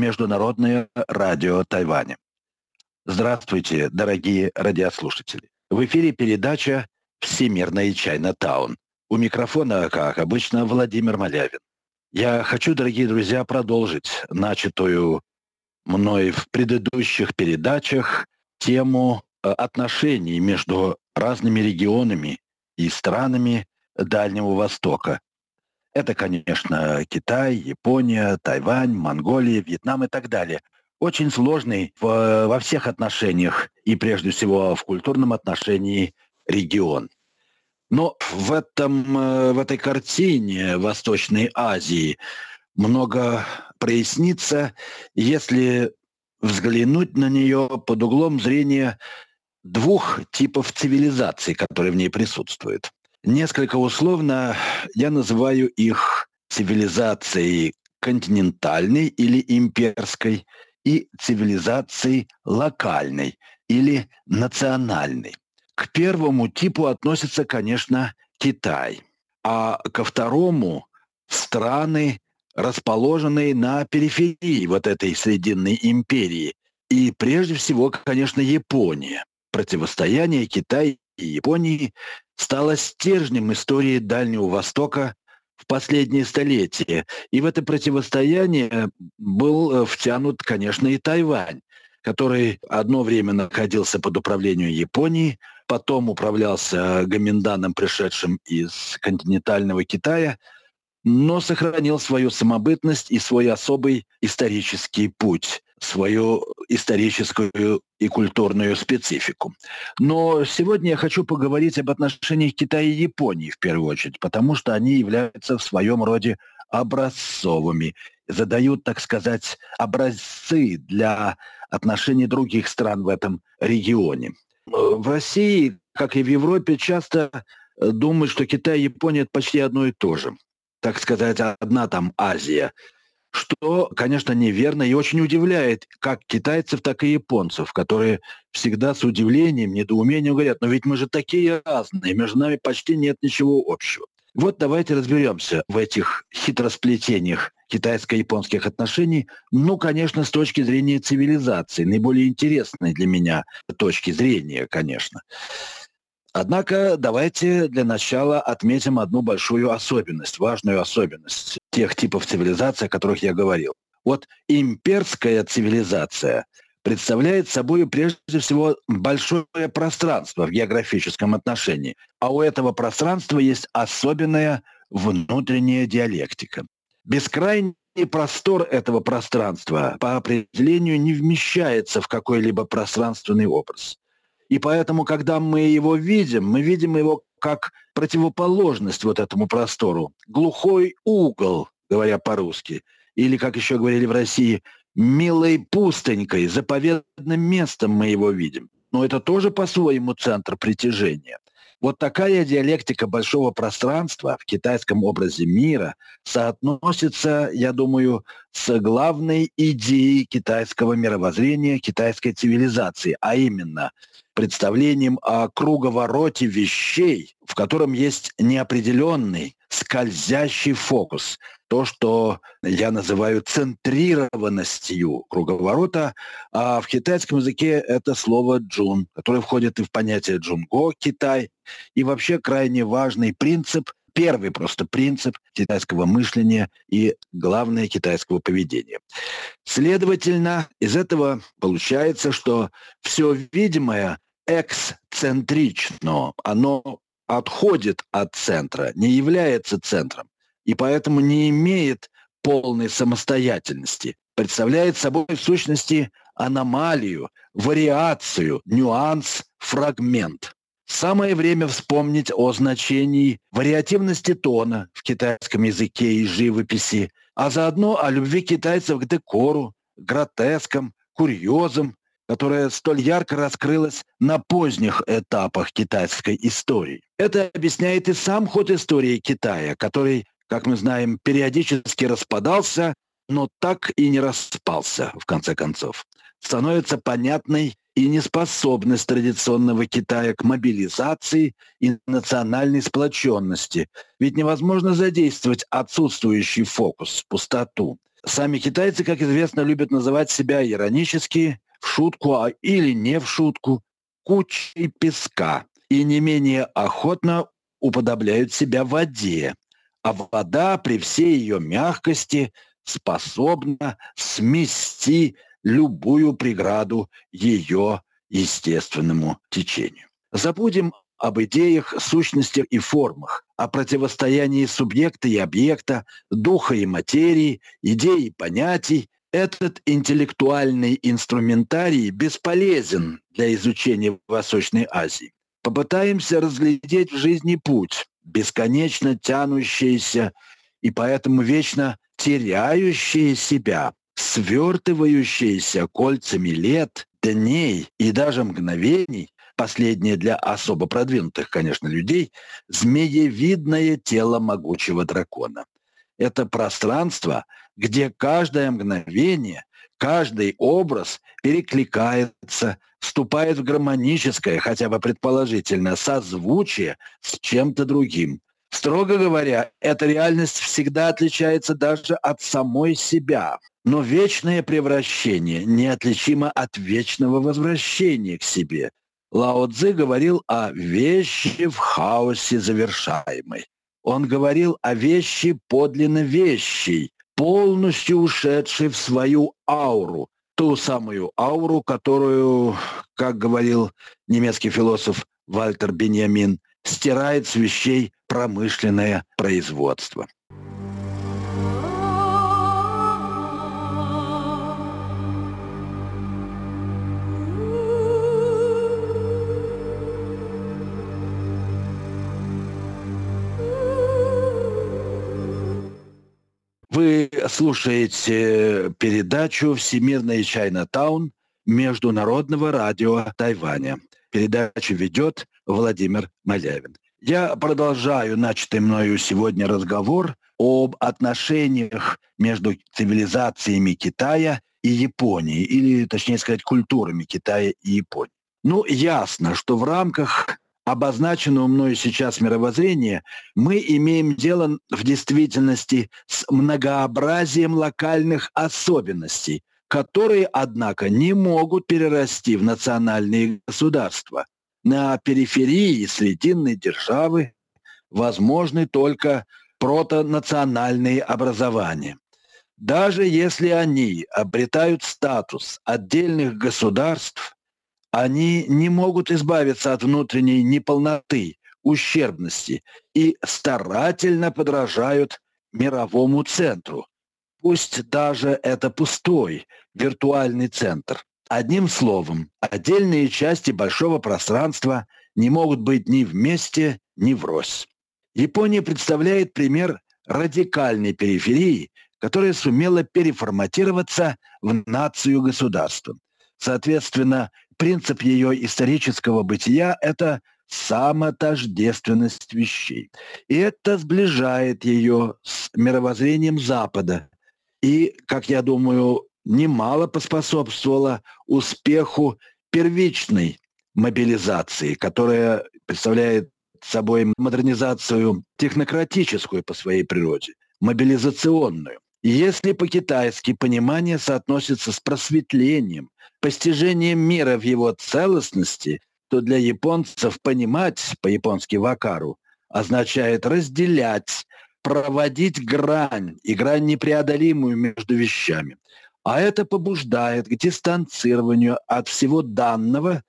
Международное радио Тайваня. Здравствуйте, дорогие радиослушатели. В эфире передача «Всемирная Чайна Таун». У микрофона, как обычно, Владимир Малявин. Я хочу, дорогие друзья, продолжить начатую мной в предыдущих передачах тему э, отношений между разными регионами и странами Дальнего Востока. Это, конечно, Китай, Япония, Тайвань, Монголия, Вьетнам и так далее. Очень сложный в, во всех отношениях и прежде всего в культурном отношении регион. Но в, этом, э, в этой картине Восточной Азии много прояснится, если взглянуть на нее под углом зрения двух типов цивилизаций, которые в ней присутствуют. Несколько условно я называю их цивилизацией континентальной или имперской и цивилизацией локальной или национальной. К первому типу относится, конечно, Китай, а ко второму – страны, расположенные на периферии вот этой Срединной империи. И прежде всего, конечно, Япония. Противостояние Китая и Японии стало стержнем истории Дальнего Востока в последние столетия. И в это противостояние был э, втянут, конечно, и Тайвань, который одно время находился под управлением Японии, потом управлялся Гоминданом, пришедшим из континентального Китая, но сохранил свою самобытность и свой особый исторический путь свою историческую и культурную специфику. Но сегодня я хочу поговорить об отношениях Китая и Японии в первую очередь, потому что они являются в своем роде образцовыми, задают, так сказать, образцы для отношений других стран в этом регионе. В России, как и в Европе, часто думают, что Китай и Япония – это почти одно и то же. Так сказать, одна там Азия – что, конечно, неверно и очень удивляет как китайцев, так и японцев, которые всегда с удивлением, недоумением говорят, но ведь мы же такие разные, между нами почти нет ничего общего. Вот давайте разберемся в этих хитросплетениях китайско-японских отношений, ну, конечно, с точки зрения цивилизации, наиболее интересной для меня точки зрения, конечно. Однако давайте для начала отметим одну большую особенность, важную особенность тех типов цивилизаций, о которых я говорил. Вот имперская цивилизация представляет собой прежде всего большое пространство в географическом отношении, а у этого пространства есть особенная внутренняя диалектика. Бескрайний простор этого пространства по определению не вмещается в какой-либо пространственный образ. И поэтому, когда мы его видим, мы видим его как противоположность вот этому простору. Глухой угол, говоря по-русски. Или, как еще говорили в России, милой пустынькой, заповедным местом мы его видим. Но это тоже по-своему центр притяжения. Вот такая диалектика большого пространства в китайском образе мира соотносится, я думаю, с главной идеей китайского мировоззрения, китайской цивилизации, а именно представлением о круговороте вещей, в котором есть неопределенный, скользящий фокус. То, что я называю центрированностью круговорота, а в китайском языке это слово «джун», которое входит и в понятие «джунго» Китай, и вообще крайне важный принцип, первый просто принцип китайского мышления и главное китайского поведения. Следовательно, из этого получается, что все видимое эксцентрично, оно отходит от центра, не является центром, и поэтому не имеет полной самостоятельности, представляет собой в сущности аномалию, вариацию, нюанс, фрагмент. Самое время вспомнить о значении вариативности тона в китайском языке и живописи, а заодно о любви китайцев к декору, гротескам, курьезам, которая столь ярко раскрылась на поздних этапах китайской истории. Это объясняет и сам ход истории Китая, который, как мы знаем, периодически распадался, но так и не распался, в конце концов. Становится понятной и неспособность традиционного Китая к мобилизации и национальной сплоченности. Ведь невозможно задействовать отсутствующий фокус, пустоту. Сами китайцы, как известно, любят называть себя иронически, в шутку а или не в шутку, кучей песка и не менее охотно уподобляют себя воде, а вода при всей ее мягкости способна смести любую преграду ее естественному течению. Забудем об идеях, сущностях и формах, о противостоянии субъекта и объекта, духа и материи, идей и понятий. Этот интеллектуальный инструментарий бесполезен для изучения Восточной Азии. Попытаемся разглядеть в жизни путь, бесконечно тянущийся и поэтому вечно теряющие себя, свертывающиеся кольцами лет, дней и даже мгновений, последнее для особо продвинутых, конечно, людей, змеевидное тело могучего дракона. Это пространство, где каждое мгновение, каждый образ перекликается, вступает в гармоническое, хотя бы предположительно, созвучие с чем-то другим. Строго говоря, эта реальность всегда отличается даже от самой себя. Но вечное превращение неотличимо от вечного возвращения к себе. Лао Цзи говорил о вещи в хаосе завершаемой. Он говорил о вещи подлинно вещей, полностью ушедшей в свою ауру, ту самую ауру, которую, как говорил немецкий философ Вальтер Беньямин, стирает с вещей промышленное производство. Вы слушаете передачу «Всемирная Чайна Таун» Международного радио Тайваня. Передачу ведет Владимир Малявин. Я продолжаю начатый мною сегодня разговор об отношениях между цивилизациями Китая и Японии, или, точнее сказать, культурами Китая и Японии. Ну, ясно, что в рамках обозначенного мною сейчас мировоззрения мы имеем дело в действительности с многообразием локальных особенностей, которые, однако, не могут перерасти в национальные государства – на периферии срединной державы возможны только протонациональные образования. Даже если они обретают статус отдельных государств, они не могут избавиться от внутренней неполноты, ущербности и старательно подражают мировому центру. Пусть даже это пустой виртуальный центр. Одним словом, отдельные части большого пространства не могут быть ни вместе, ни врозь. Япония представляет пример радикальной периферии, которая сумела переформатироваться в нацию государства. Соответственно, принцип ее исторического бытия – это самотождественность вещей. И это сближает ее с мировоззрением Запада. И, как я думаю, немало поспособствовало успеху первичной мобилизации, которая представляет собой модернизацию технократическую по своей природе, мобилизационную. Если по-китайски понимание соотносится с просветлением, постижением мира в его целостности, то для японцев понимать по-японски вакару означает разделять, проводить грань, и грань непреодолимую между вещами. А это побуждает к дистанцированию от всего данного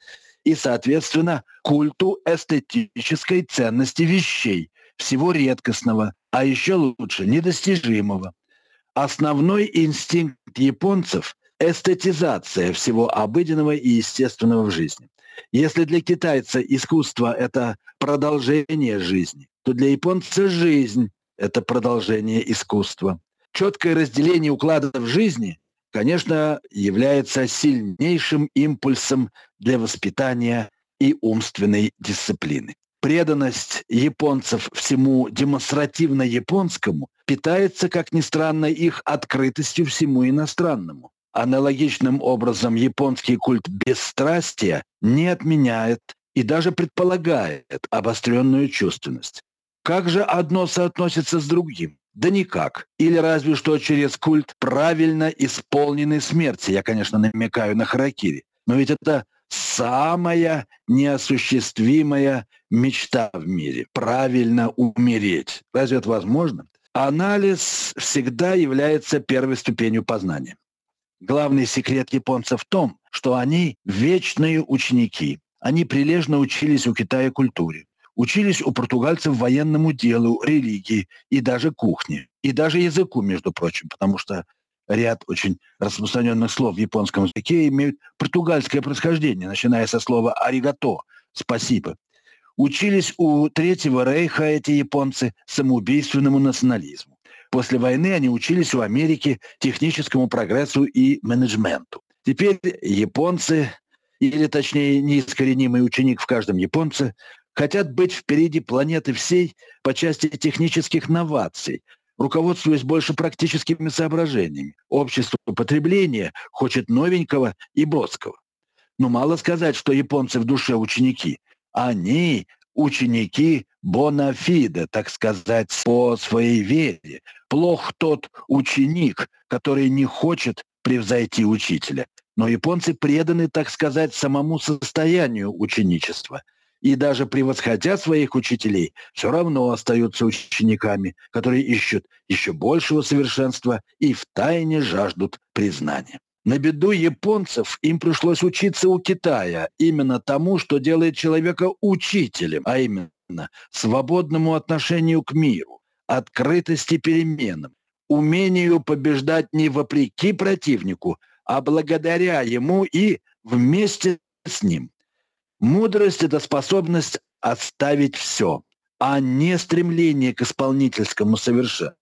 и, соответственно, культу эстетической ценности вещей, всего редкостного, а еще лучше недостижимого. Основной инстинкт японцев – эстетизация всего обыденного и естественного в жизни. Если для китайца искусство – это продолжение жизни, то для японца жизнь – это продолжение искусства. Четкое разделение укладов жизни конечно, является сильнейшим импульсом для воспитания и умственной дисциплины. Преданность японцев всему демонстративно японскому питается, как ни странно, их открытостью всему иностранному. Аналогичным образом японский культ бесстрастия не отменяет и даже предполагает обостренную чувственность. Как же одно соотносится с другим? Да никак. Или разве что через культ правильно исполненной смерти. Я, конечно, намекаю на харакири. Но ведь это самая неосуществимая мечта в мире – правильно умереть. Разве это возможно? Анализ всегда является первой ступенью познания. Главный секрет японцев в том, что они вечные ученики. Они прилежно учились у Китая культуре, учились у португальцев военному делу, религии и даже кухне, и даже языку, между прочим, потому что ряд очень распространенных слов в японском языке имеют португальское происхождение, начиная со слова «аригато» – «спасибо». Учились у Третьего Рейха эти японцы самоубийственному национализму. После войны они учились у Америки техническому прогрессу и менеджменту. Теперь японцы, или точнее неискоренимый ученик в каждом японце, хотят быть впереди планеты всей по части технических новаций, руководствуясь больше практическими соображениями. Общество потребления хочет новенького и бродского. Но мало сказать, что японцы в душе ученики. Они ученики бонафиде, так сказать, по своей вере. Плох тот ученик, который не хочет превзойти учителя. Но японцы преданы, так сказать, самому состоянию ученичества – и даже превосходя своих учителей, все равно остаются учениками, которые ищут еще большего совершенства и втайне жаждут признания. На беду японцев им пришлось учиться у Китая именно тому, что делает человека учителем, а именно свободному отношению к миру, открытости переменам, умению побеждать не вопреки противнику, а благодаря ему и вместе с ним. Мудрость – это способность оставить все, а не стремление к исполнительскому совершенству.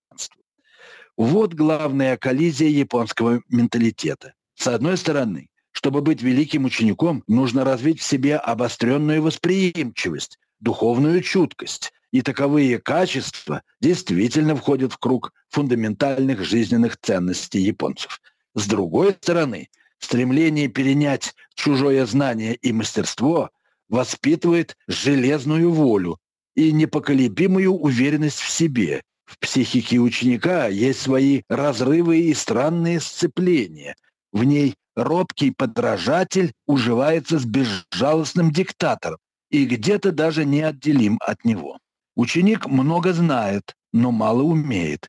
Вот главная коллизия японского менталитета. С одной стороны, чтобы быть великим учеником, нужно развить в себе обостренную восприимчивость, духовную чуткость. И таковые качества действительно входят в круг фундаментальных жизненных ценностей японцев. С другой стороны, Стремление перенять чужое знание и мастерство воспитывает железную волю и непоколебимую уверенность в себе. В психике ученика есть свои разрывы и странные сцепления. В ней робкий подражатель уживается с безжалостным диктатором и где-то даже неотделим от него. Ученик много знает, но мало умеет.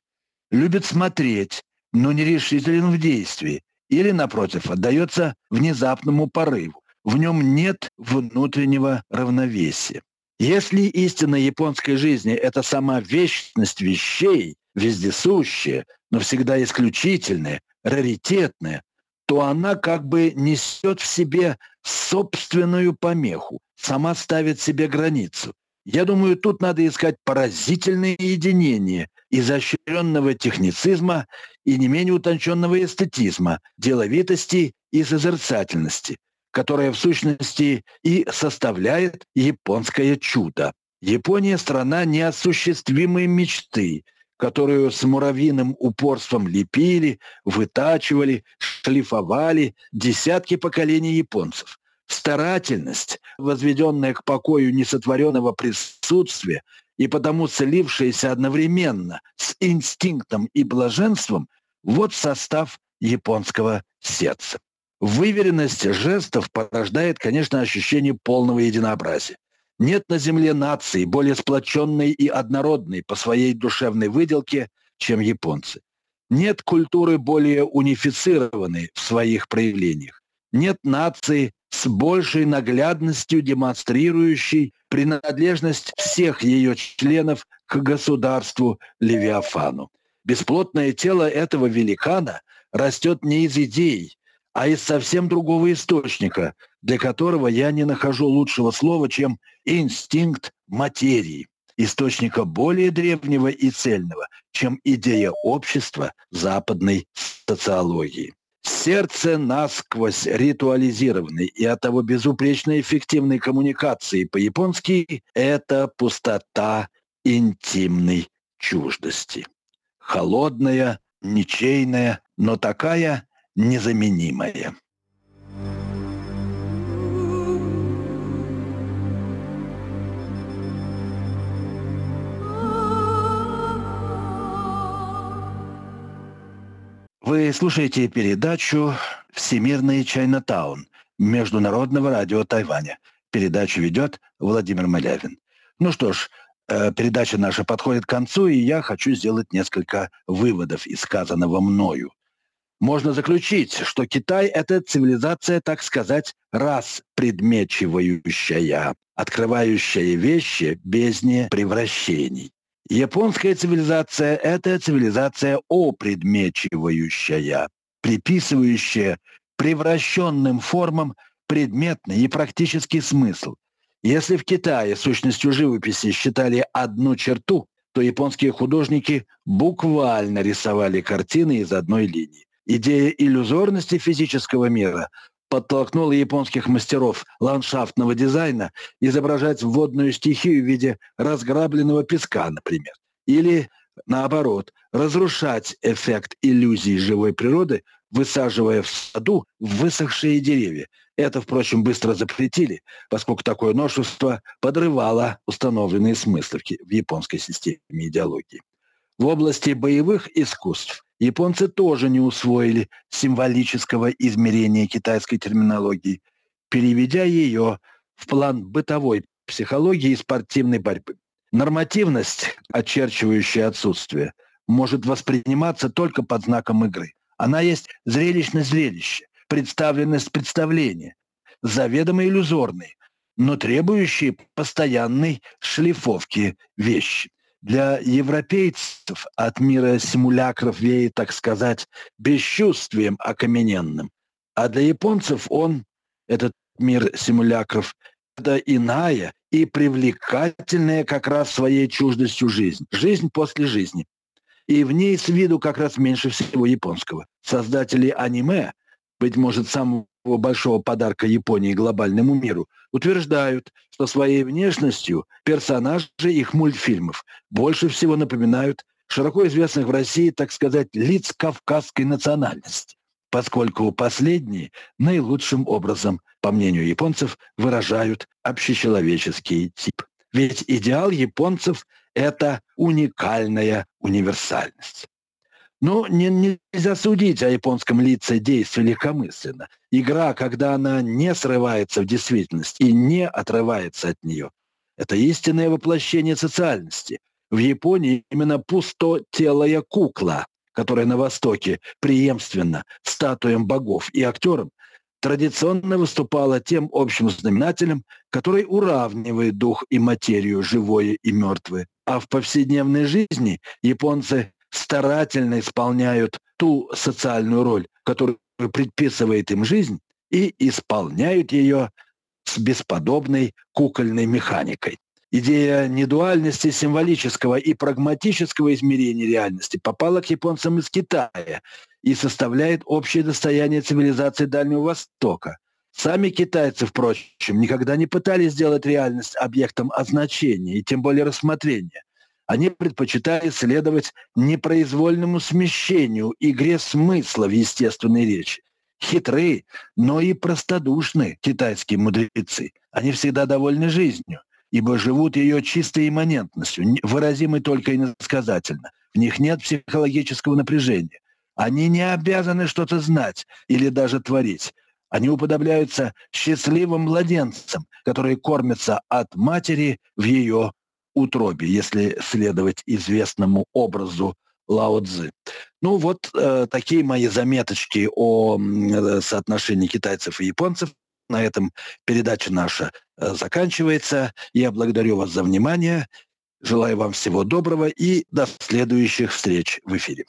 Любит смотреть, но нерешителен в действии или, напротив, отдается внезапному порыву. В нем нет внутреннего равновесия. Если истина японской жизни – это сама вечность вещей, вездесущая, но всегда исключительная, раритетная, то она как бы несет в себе собственную помеху, сама ставит себе границу. Я думаю, тут надо искать поразительное единение изощренного техницизма и не менее утонченного эстетизма, деловитости и созерцательности, которая в сущности и составляет японское чудо. Япония – страна неосуществимой мечты, которую с муравьиным упорством лепили, вытачивали, шлифовали десятки поколений японцев. Старательность, возведенная к покою несотворенного присутствия, и потому слившиеся одновременно с инстинктом и блаженством, вот состав японского сердца. Выверенность жестов порождает, конечно, ощущение полного единообразия. Нет на земле нации более сплоченной и однородной по своей душевной выделке, чем японцы. Нет культуры более унифицированной в своих проявлениях. Нет нации с большей наглядностью демонстрирующей принадлежность всех ее членов к государству Левиафану. Бесплотное тело этого великана растет не из идей, а из совсем другого источника, для которого я не нахожу лучшего слова, чем инстинкт материи, источника более древнего и цельного, чем идея общества западной социологии. Сердце насквозь ритуализированной и оттого безупречно эффективной коммуникации по-японски – это пустота интимной чуждости. Холодная, ничейная, но такая незаменимая. Вы слушаете передачу «Всемирный Чайнатаун» Международного радио Тайваня. Передачу ведет Владимир Малявин. Ну что ж, э, передача наша подходит к концу, и я хочу сделать несколько выводов из сказанного мною. Можно заключить, что Китай – это цивилизация, так сказать, раз предмечивающая, открывающая вещи без превращений. Японская цивилизация – это цивилизация опредмечивающая, приписывающая превращенным формам предметный и практический смысл. Если в Китае сущностью живописи считали одну черту, то японские художники буквально рисовали картины из одной линии. Идея иллюзорности физического мира подтолкнула японских мастеров ландшафтного дизайна изображать водную стихию в виде разграбленного песка, например. Или, наоборот, разрушать эффект иллюзии живой природы, высаживая в саду высохшие деревья. Это, впрочем, быстро запретили, поскольку такое ношество подрывало установленные смыслы в японской системе идеологии. В области боевых искусств Японцы тоже не усвоили символического измерения китайской терминологии, переведя ее в план бытовой психологии и спортивной борьбы. Нормативность, очерчивающая отсутствие, может восприниматься только под знаком игры. Она есть зрелищность зрелища, представленность представления, заведомо иллюзорной, но требующие постоянной шлифовки вещи. Для европейцев от мира симулякров веет, так сказать, бесчувствием окамененным. А для японцев он, этот мир симулякров, это иная и привлекательная как раз своей чуждостью жизнь. Жизнь после жизни. И в ней с виду как раз меньше всего японского. Создатели аниме, быть может, самого большого подарка Японии глобальному миру, утверждают, что своей внешностью персонажи их мультфильмов больше всего напоминают широко известных в России, так сказать, лиц кавказской национальности, поскольку последние наилучшим образом, по мнению японцев, выражают общечеловеческий тип. Ведь идеал японцев – это уникальная универсальность. Ну, не, нельзя судить о японском лице действия легкомысленно. Игра, когда она не срывается в действительность и не отрывается от нее, это истинное воплощение социальности. В Японии именно пустотелая кукла, которая на Востоке преемственно статуям богов и актерам, традиционно выступала тем общим знаменателем, который уравнивает дух и материю, живое и мертвое. А в повседневной жизни японцы старательно исполняют ту социальную роль, которую предписывает им жизнь, и исполняют ее с бесподобной кукольной механикой. Идея недуальности символического и прагматического измерения реальности попала к японцам из Китая и составляет общее достояние цивилизации Дальнего Востока. Сами китайцы, впрочем, никогда не пытались сделать реальность объектом означения и тем более рассмотрения они предпочитали следовать непроизвольному смещению, игре смысла в естественной речи. Хитрые, но и простодушные китайские мудрецы. Они всегда довольны жизнью, ибо живут ее чистой имманентностью, выразимой только иносказательно. В них нет психологического напряжения. Они не обязаны что-то знать или даже творить. Они уподобляются счастливым младенцам, которые кормятся от матери в ее утробе, если следовать известному образу Лао Цзы. Ну вот э, такие мои заметочки о э, соотношении китайцев и японцев. На этом передача наша э, заканчивается. Я благодарю вас за внимание. Желаю вам всего доброго и до следующих встреч в эфире.